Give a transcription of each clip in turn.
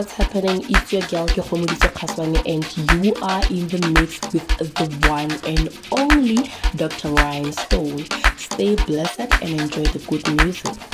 What's happening. It's your girl Kyokomudise Kaswane and you are in the mix with the one and only Dr. Rhinestone. Stay blessed and enjoy the good music.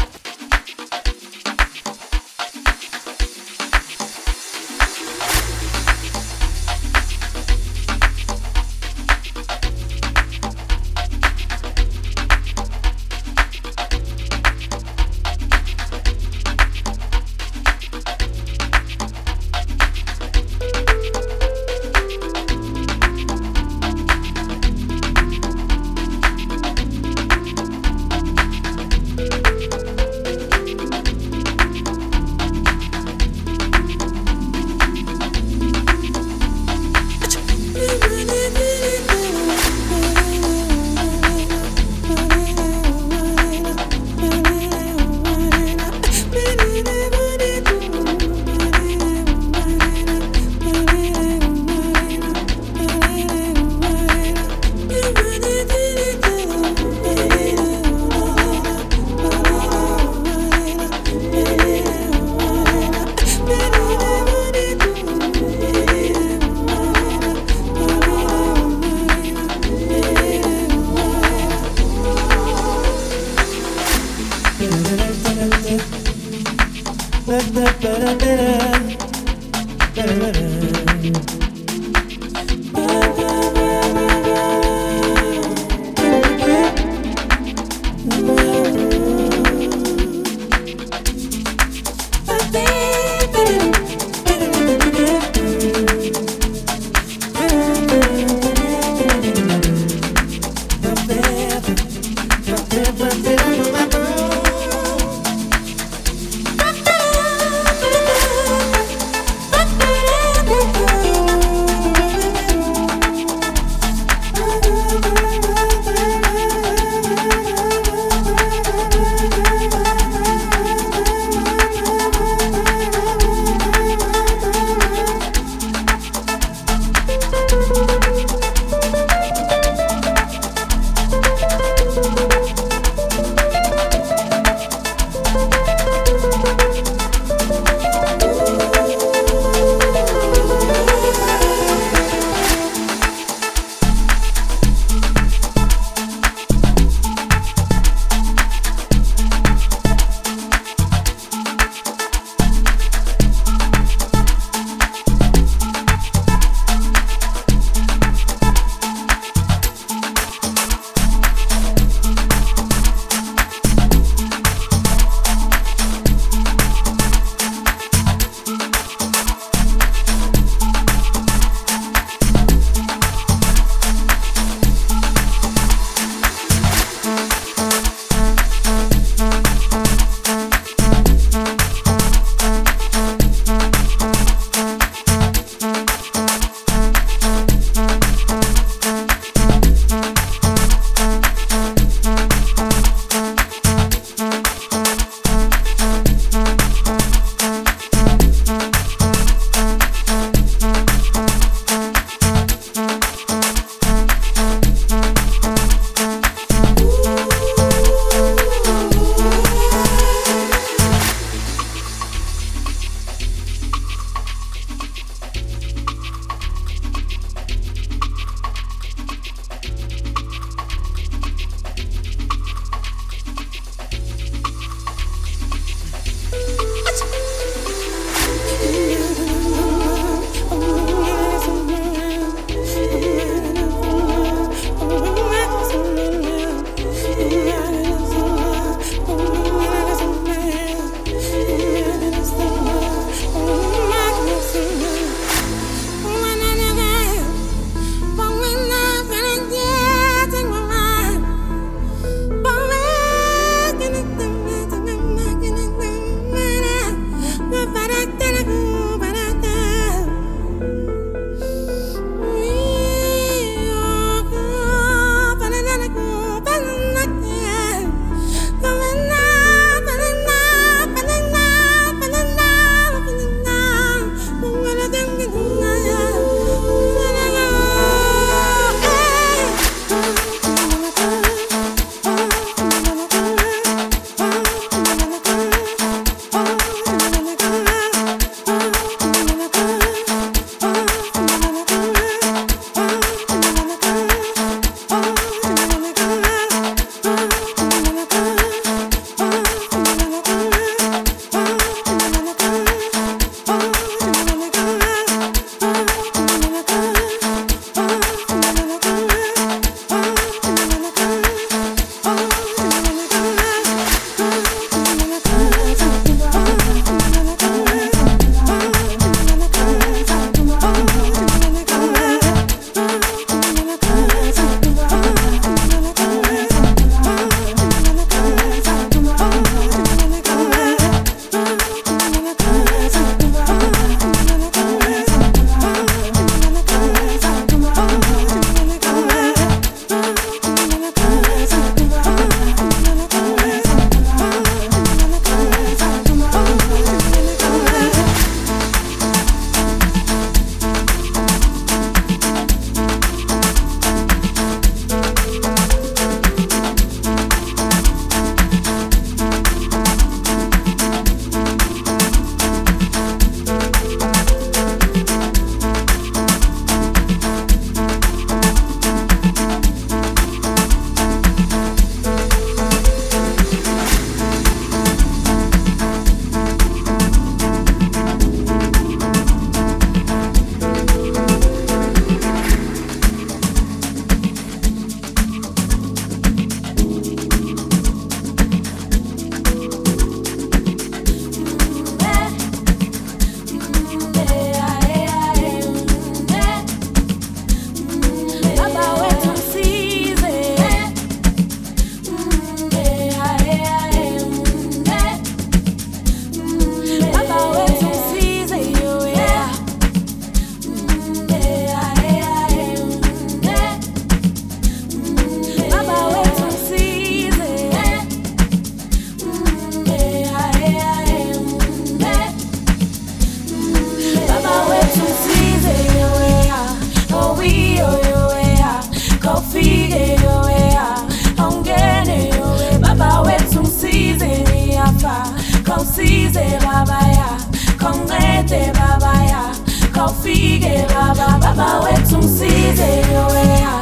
ufike baba baba wethu msize yoweya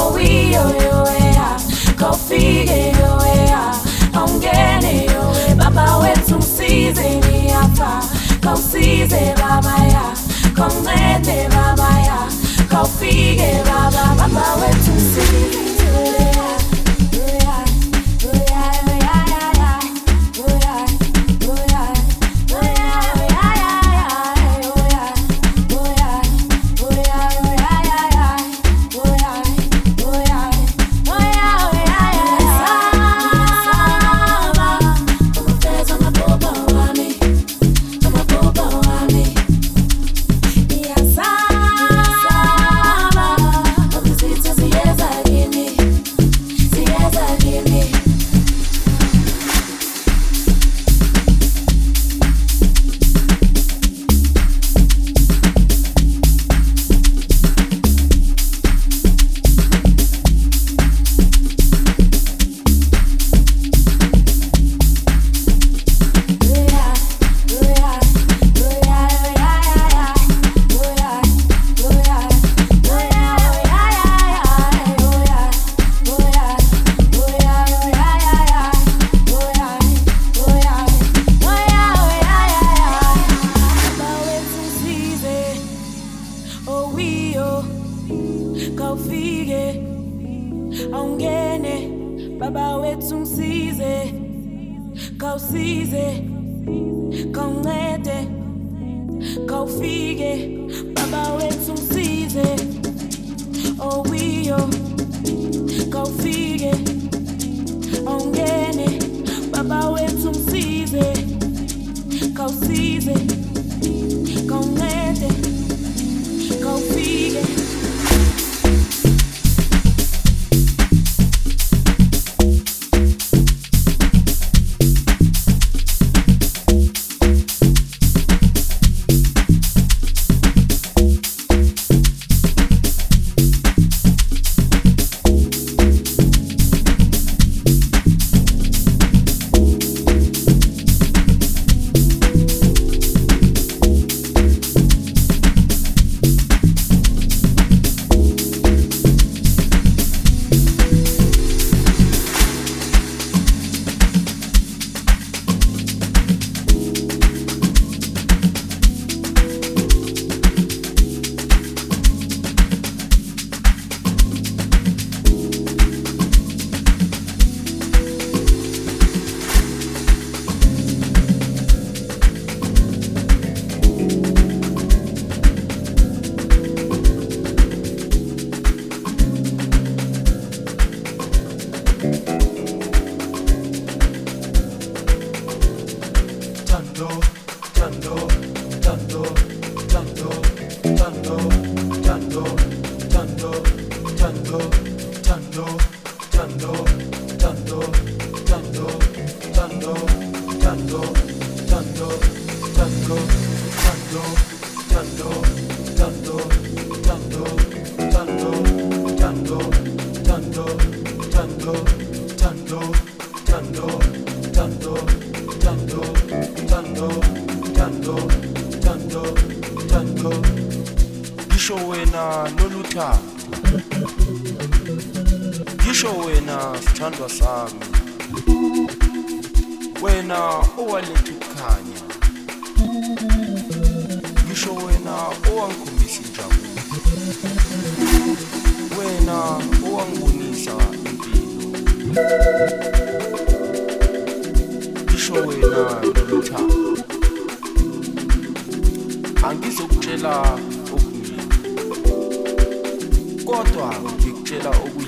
owi yoyoweya kofike yoweya ongene yowe baba wethu msize ngiyapha kosize baba ya komncede baba ya kofike baba baba wethu msize wena sithandwa sami. Wena owaletha ukukhanya ngisho wena owangikhombisa injabulo. Wena owangibonisa impilo. Ngisho wena loluthando angizokutshela okuningi kodwa ngikutshela okuyi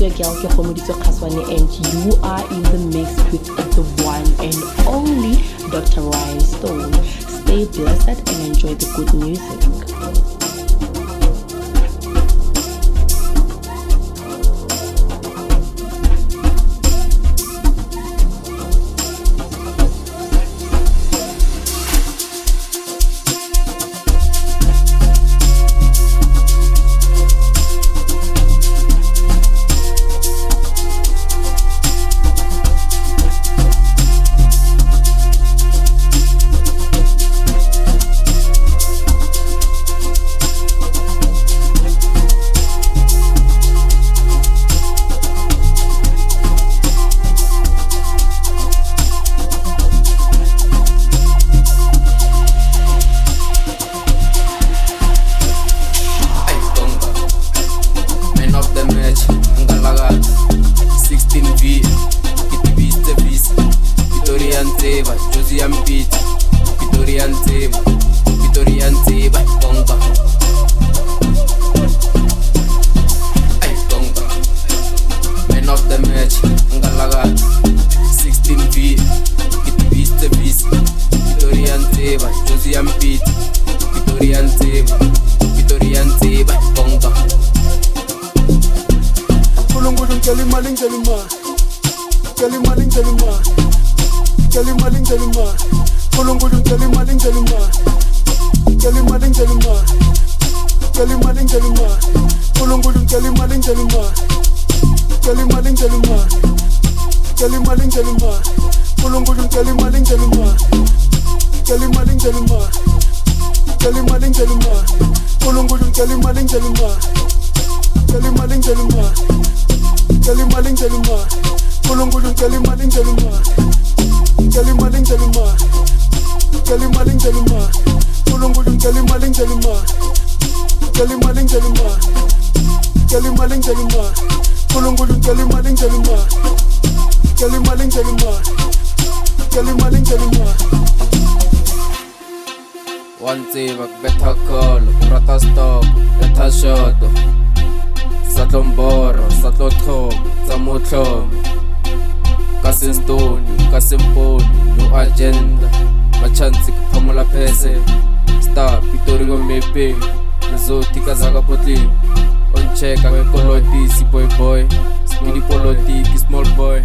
your girl Kehomoditso Khaswane and you are in the mix with the one and only Dr. Rhinestone stay blessed and enjoy the good music ngelima lingelima ngelima lingelima uNkulunkulu ngelima lingelima ngelima lingelima ngelima lingelima uNkulunkulu ngelima lingelima ngelima lingelima ngelima lingelima wantsivak bethakolo ratastoko ethashoto satlomboro satlotlomo tsamotlhomo kasestoni kasemponi new agenda. Machansi kuphamula phese. Star pitorigo mepe. Lezotika zakapotli oncheka ngekolotisi boy boy. Skidi politiki small boy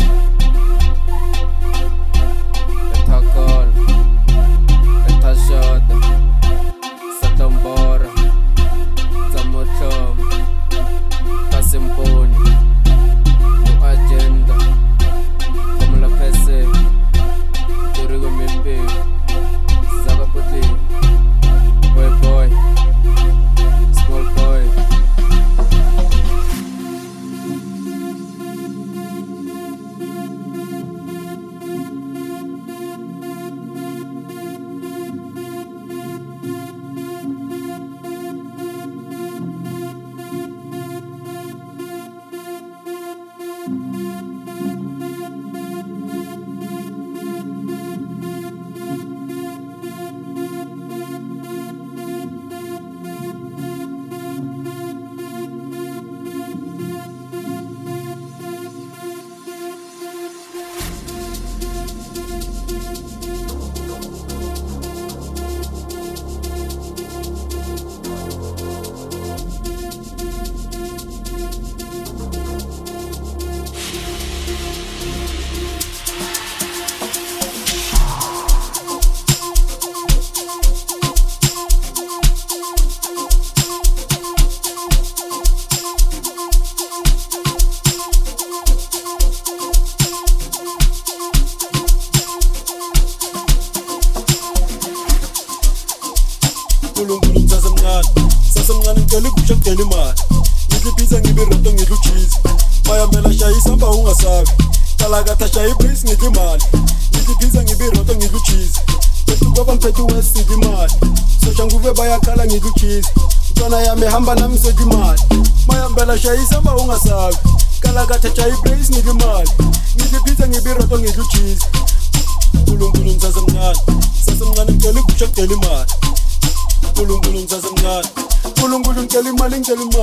hamba nami sodla imali mayambela shaya isamba ungasabi kalakatha ibris ngidla imali ngidla ibhiza ngibe ngidla ujizi nkulunkulu ngisasemncane sasemncane ngicela igusha ngicela imali nkulunkulu ngisasemncane nkulunkulu ngicela imali ngicela imali ngicela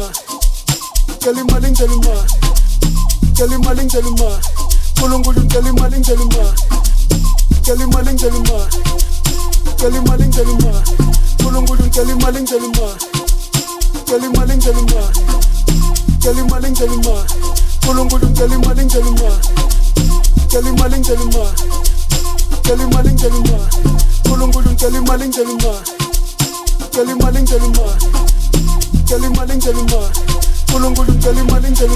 ngicela imali ngicela imali nkulunkulu ngicela imali ngicela imali ngicela imali ngicela imali ngicela imali ngicela imali nkulunkulu ngicela imali ngicela imali ngicela imali ngicela imali ngicela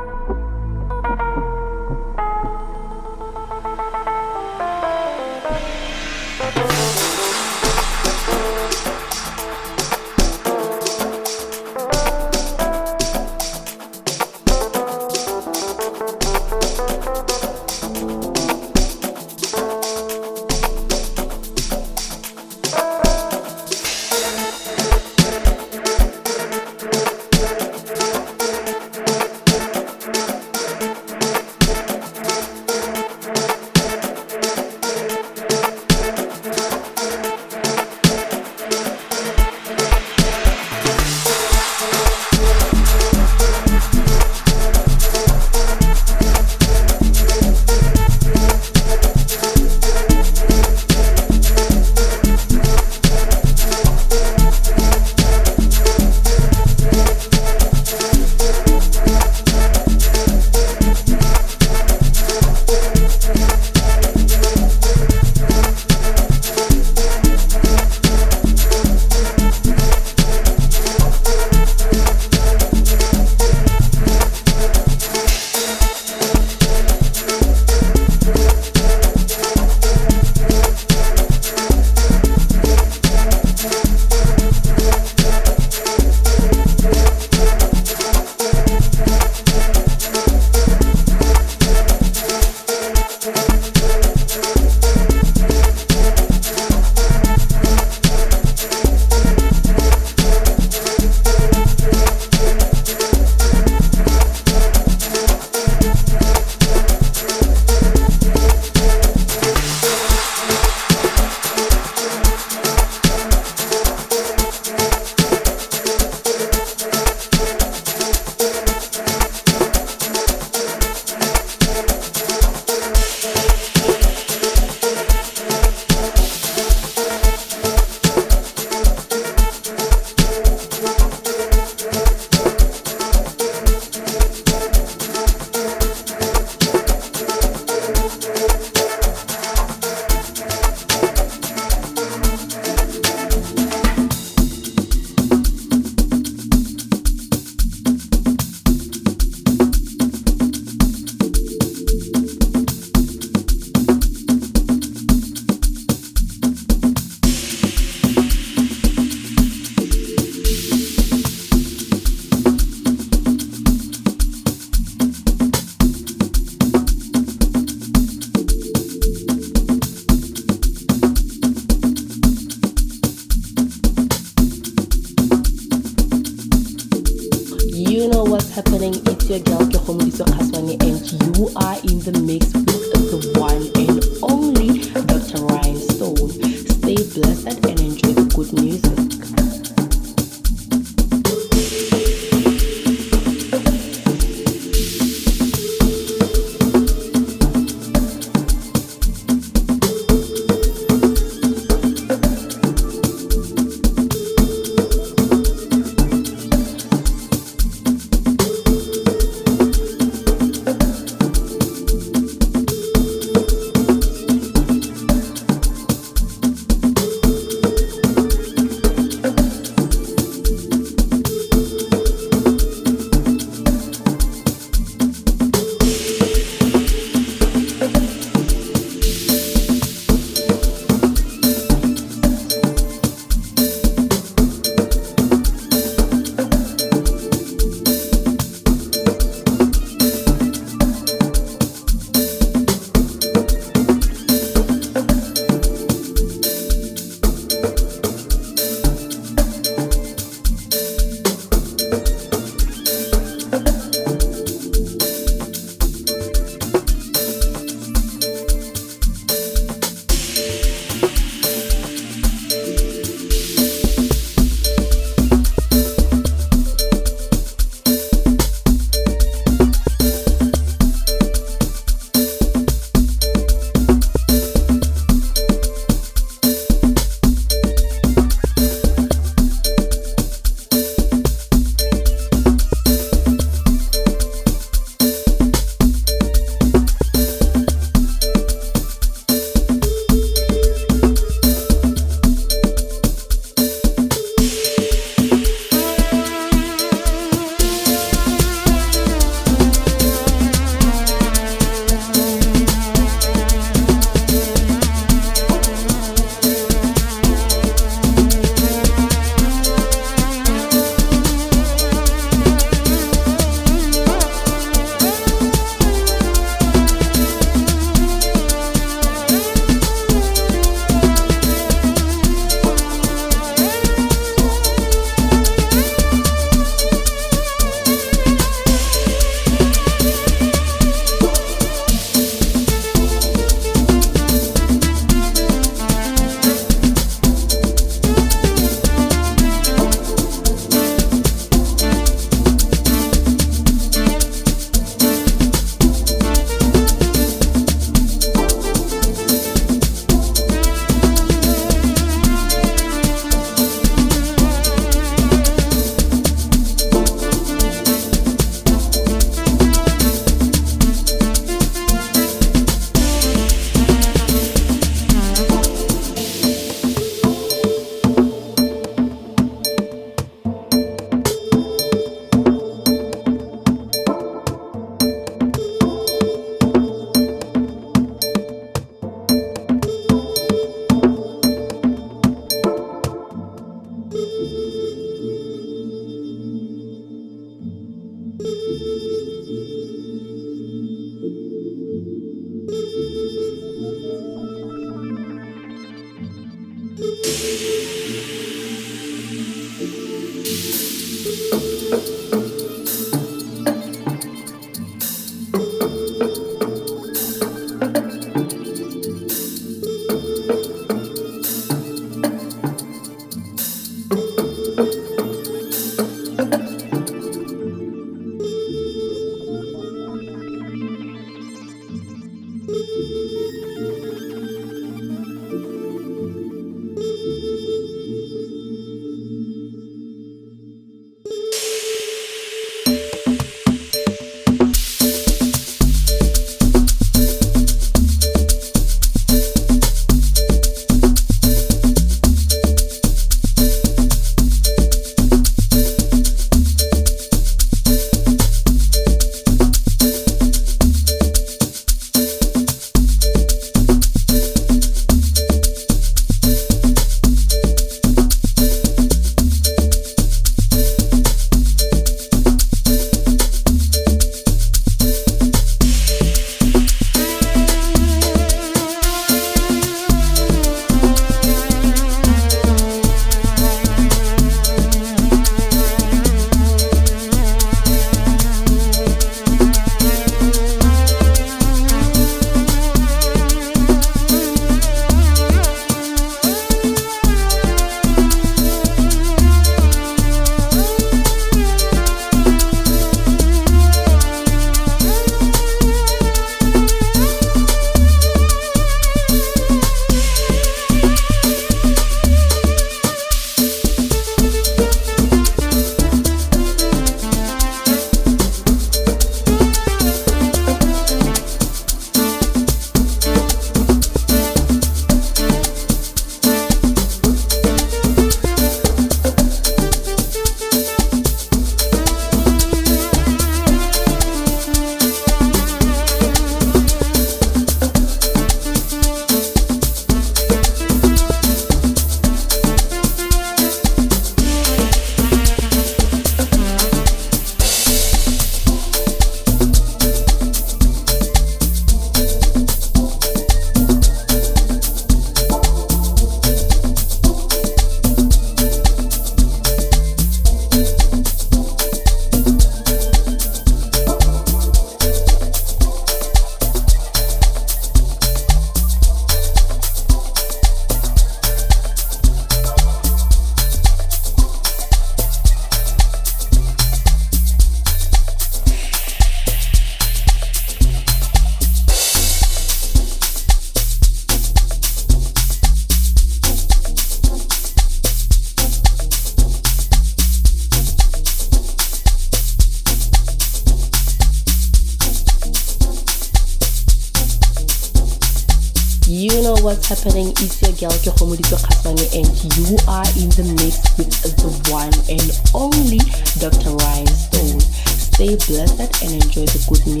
Girl and you are in the mix with the one and only Dr. Rhinestone. Stay blessed and enjoy the good music.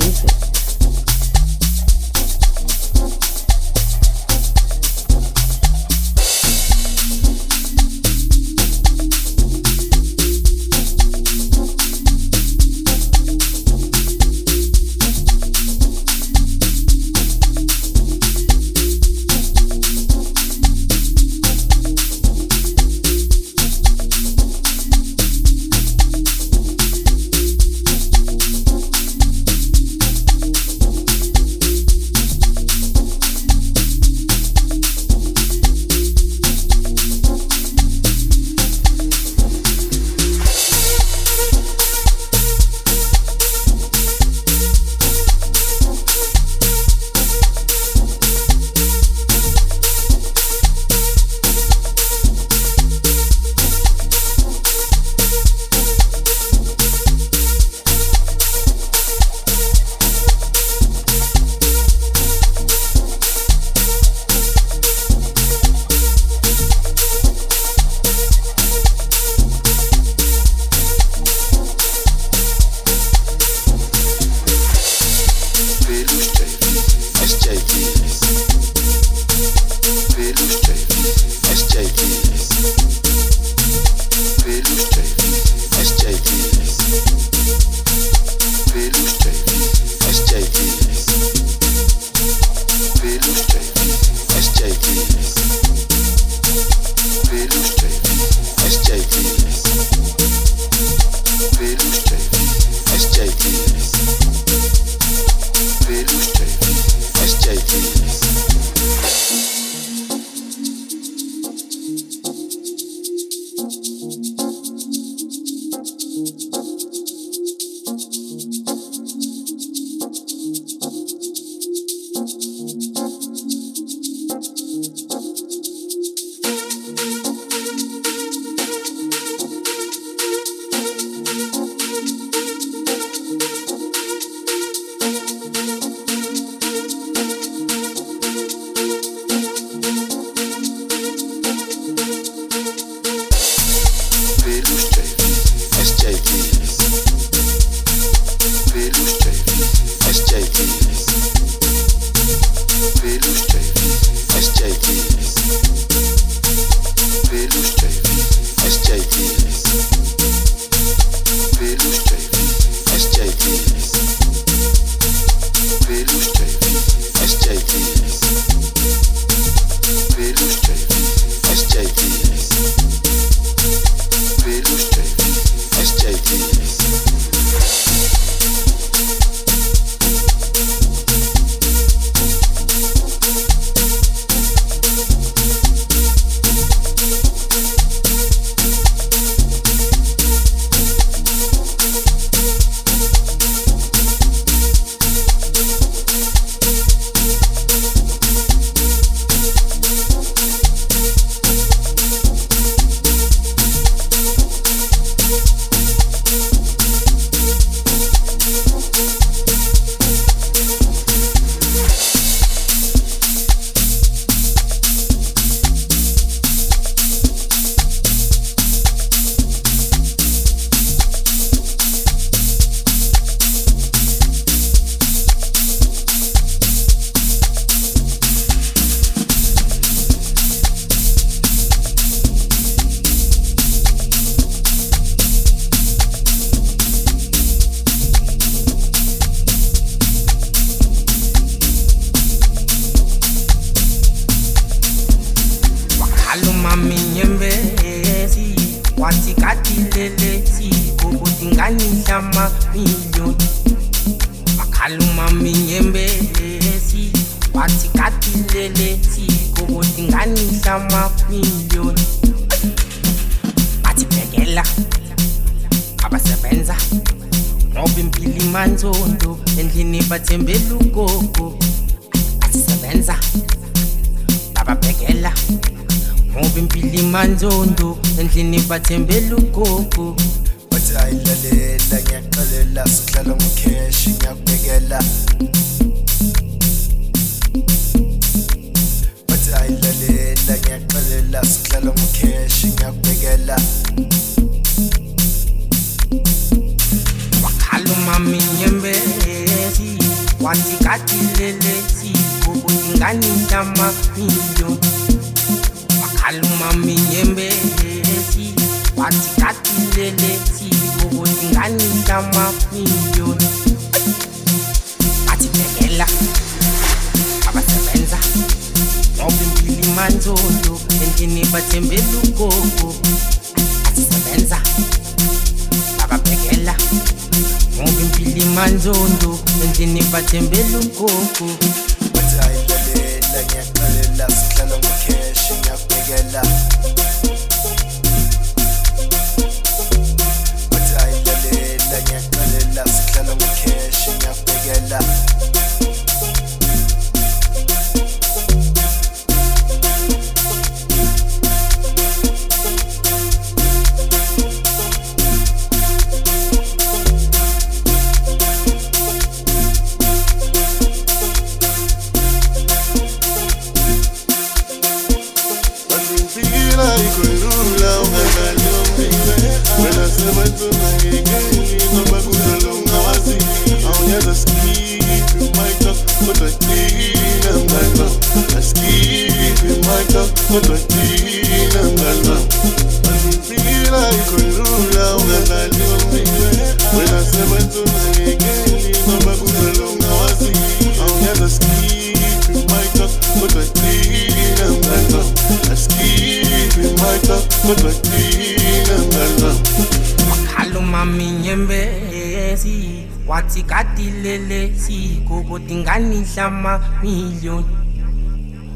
makaluma minyembezi wathi katilelezi koko tinganidla mamiliyoni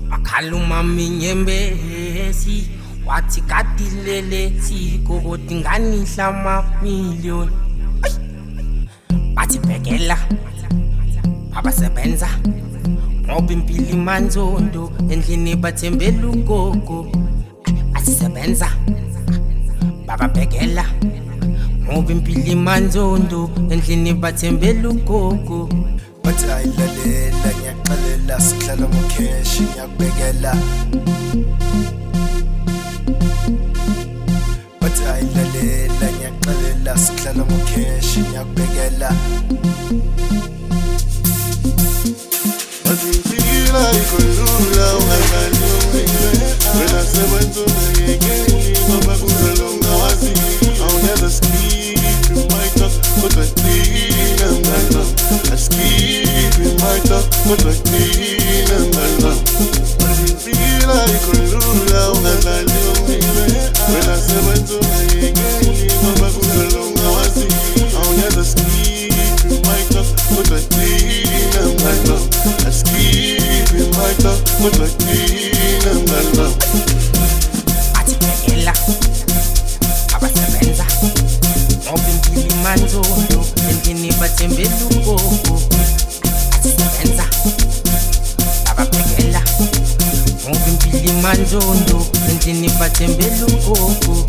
makaluma minyembezi wathi katilelezi koko tinganidla mamiliyoni bathibhekela abasebenza ngoba impilo imanzondo endlini bathembela ugogo sebenza bababhekela ngoba impilo imanzundu endlini bathembela ugogo. Bathi ayilalela ngiyaxelela sihlala ngokheshi ngiyakubekela bathi ayilalela ngiyaxelela sihlala ngokheshi ngiyakubekela bathi impilo ayikho lula unganqani Mutlak değilim ben de Atik ve illa nzondo ndinipate mbele ngoko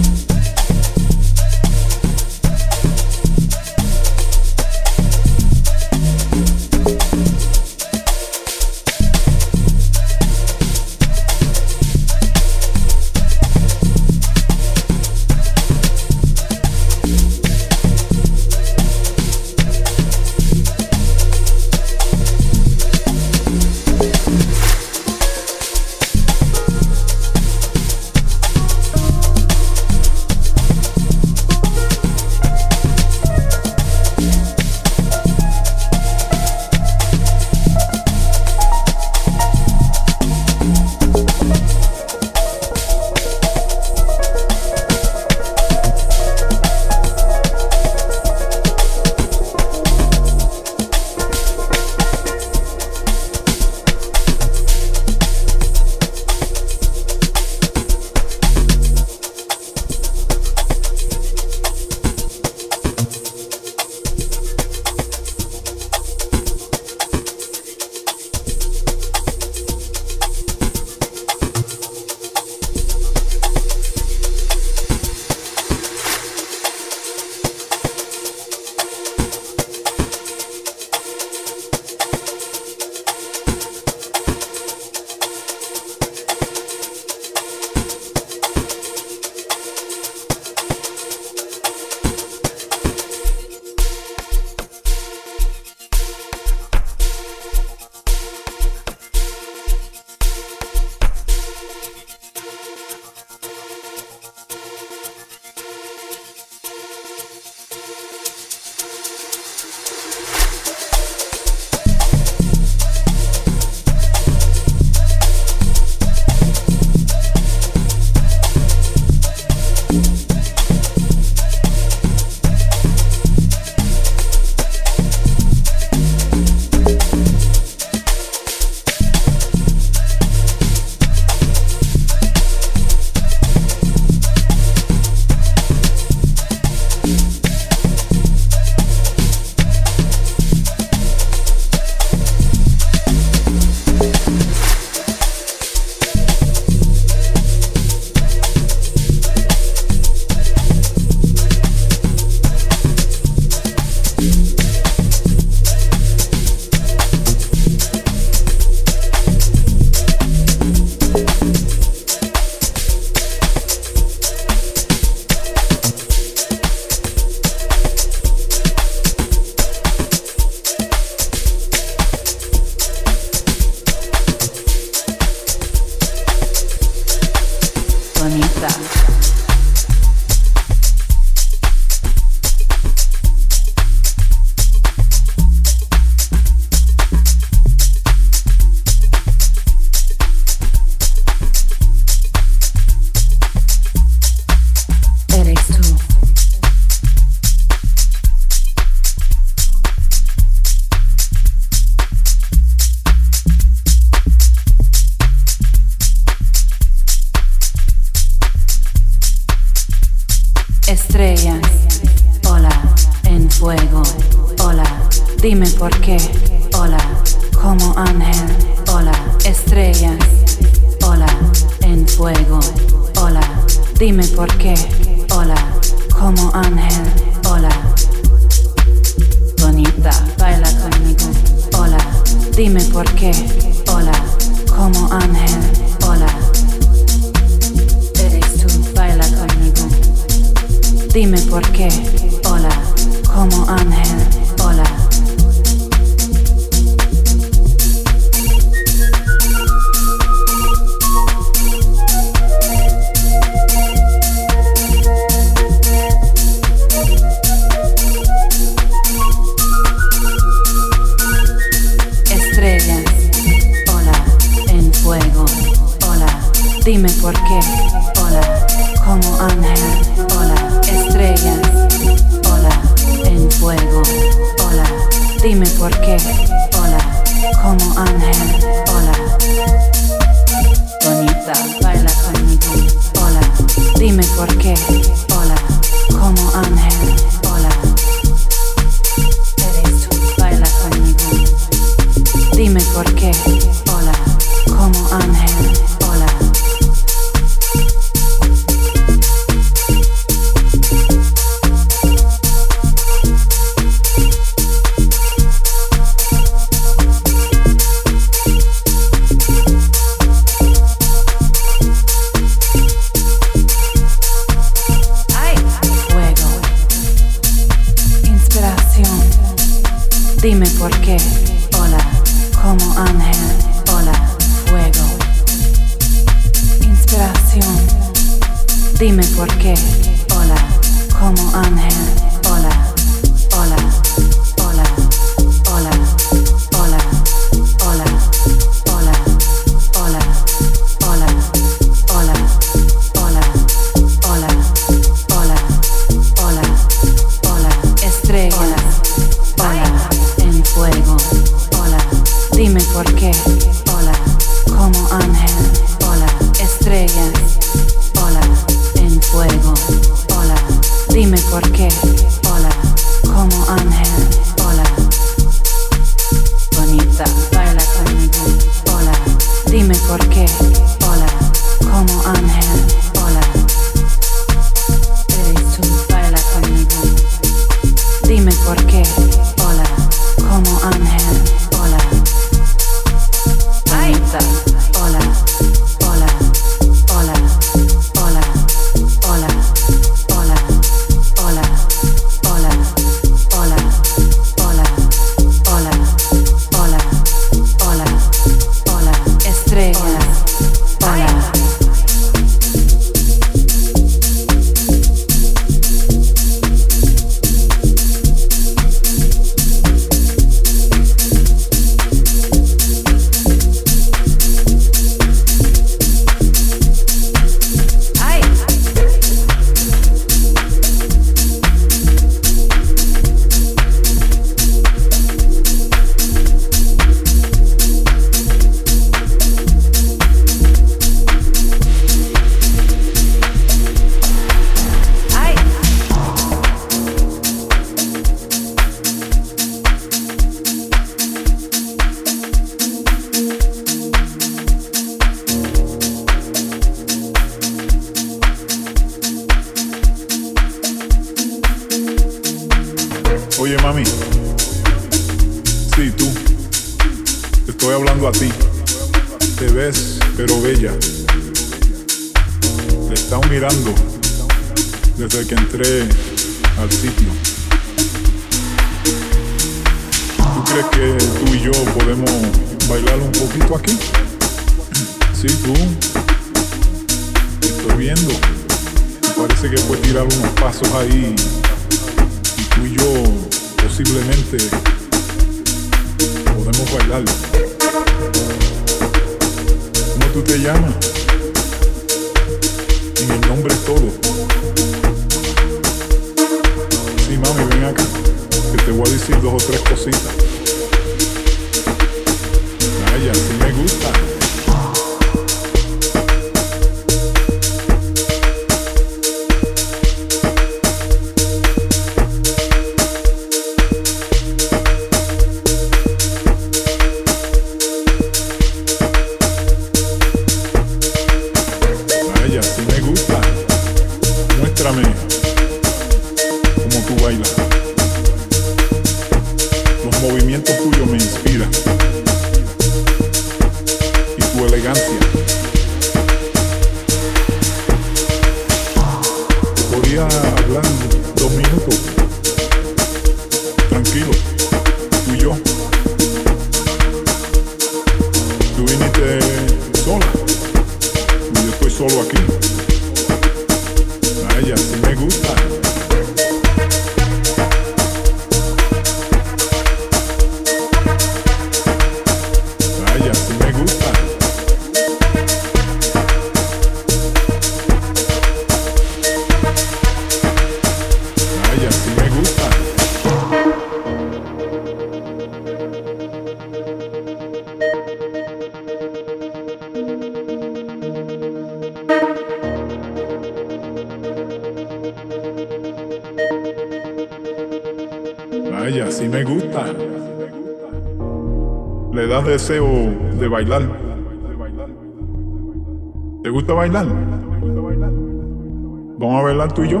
¿verdad? Y yo.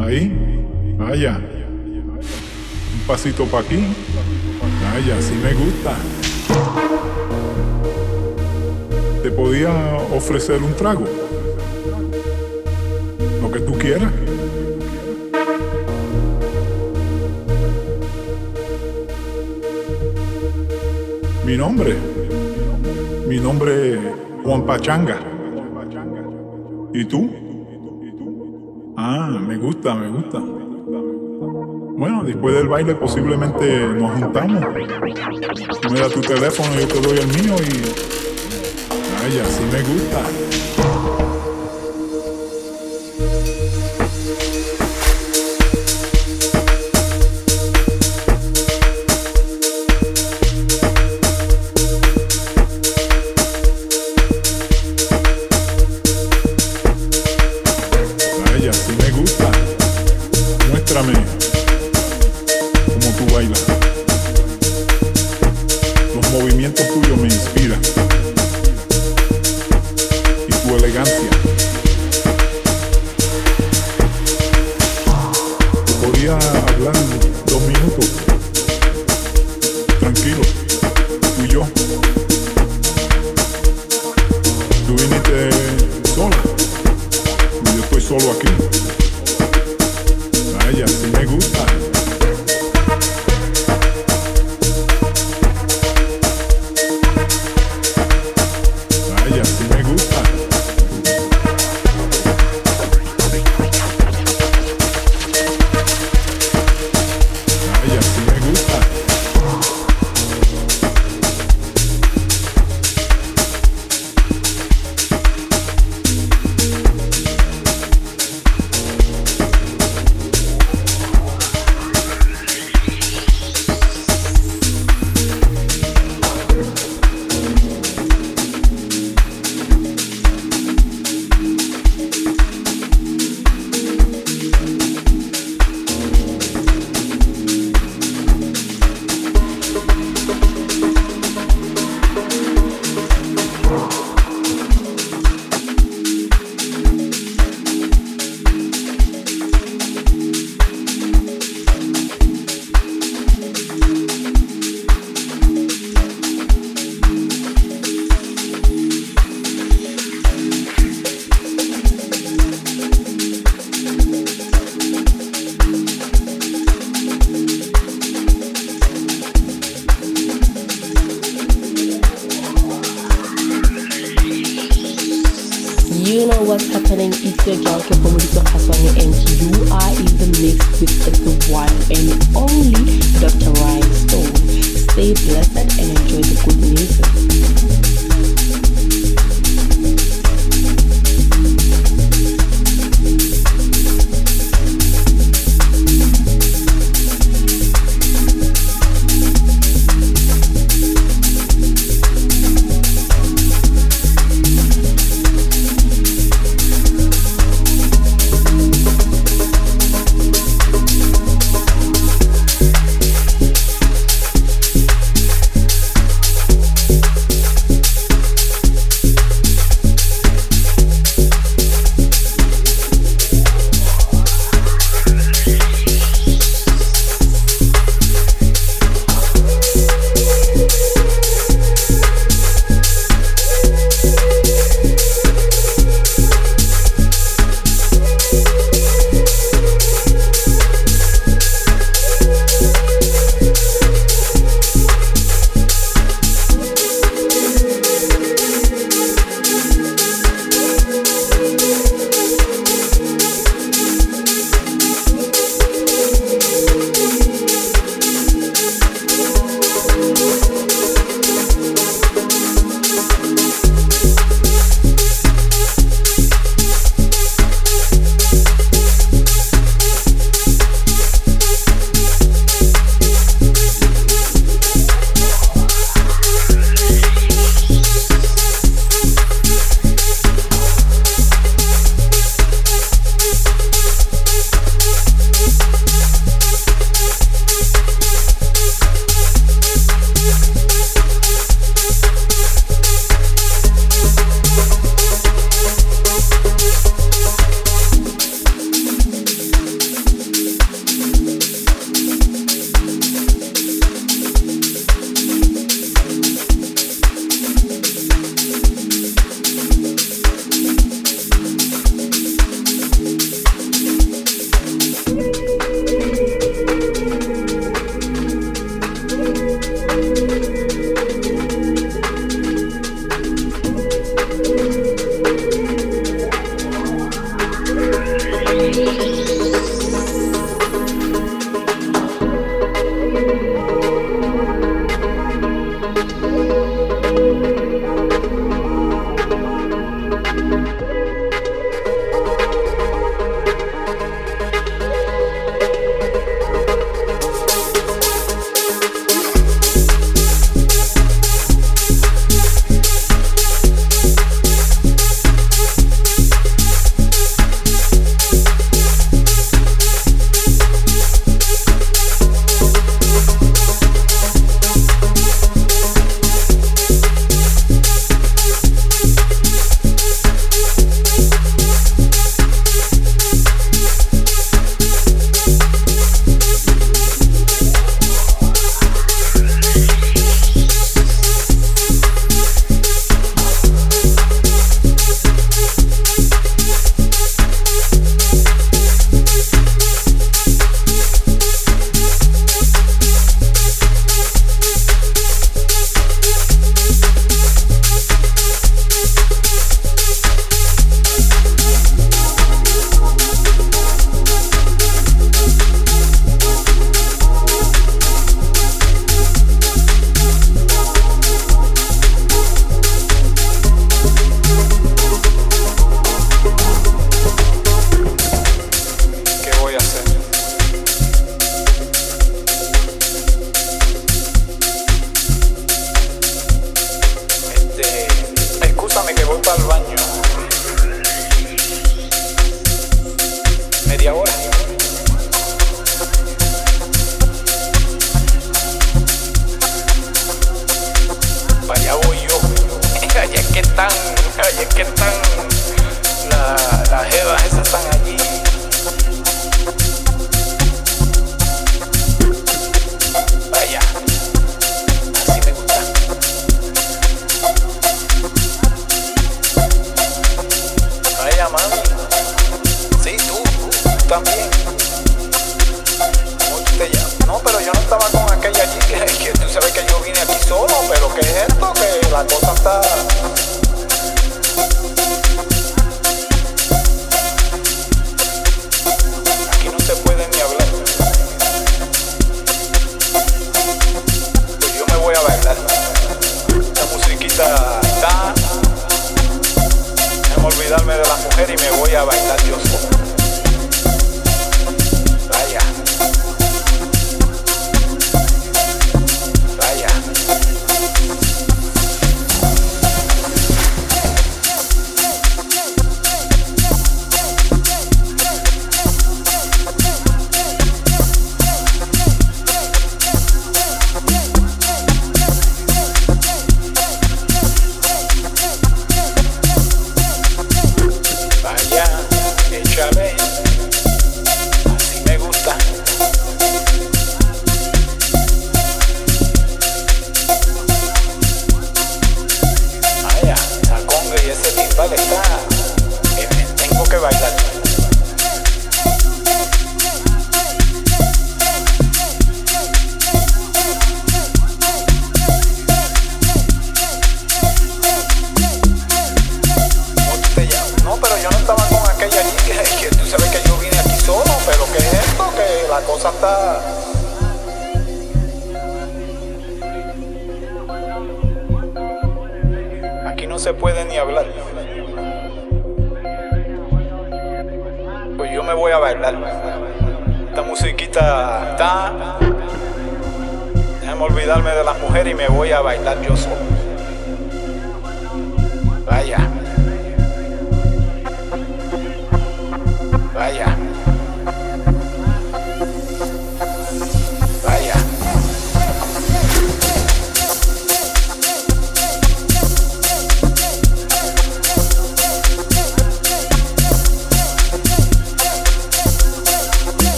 Ahí. vaya Un pasito para aquí. Allá, sí me gusta. Te podía ofrecer un trago. Lo que tú quieras. Mi nombre. Mi nombre es Juan Pachanga. gusta, me gusta. Bueno, después del baile posiblemente nos juntamos. Mira tu teléfono, yo te doy el mío y. Ay, así me gusta.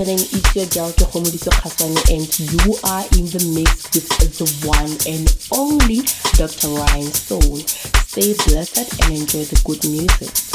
Happening. It's your girl and you are in the mix with the one and only Dr. Rhinestone. Stay blessed and enjoy the good music.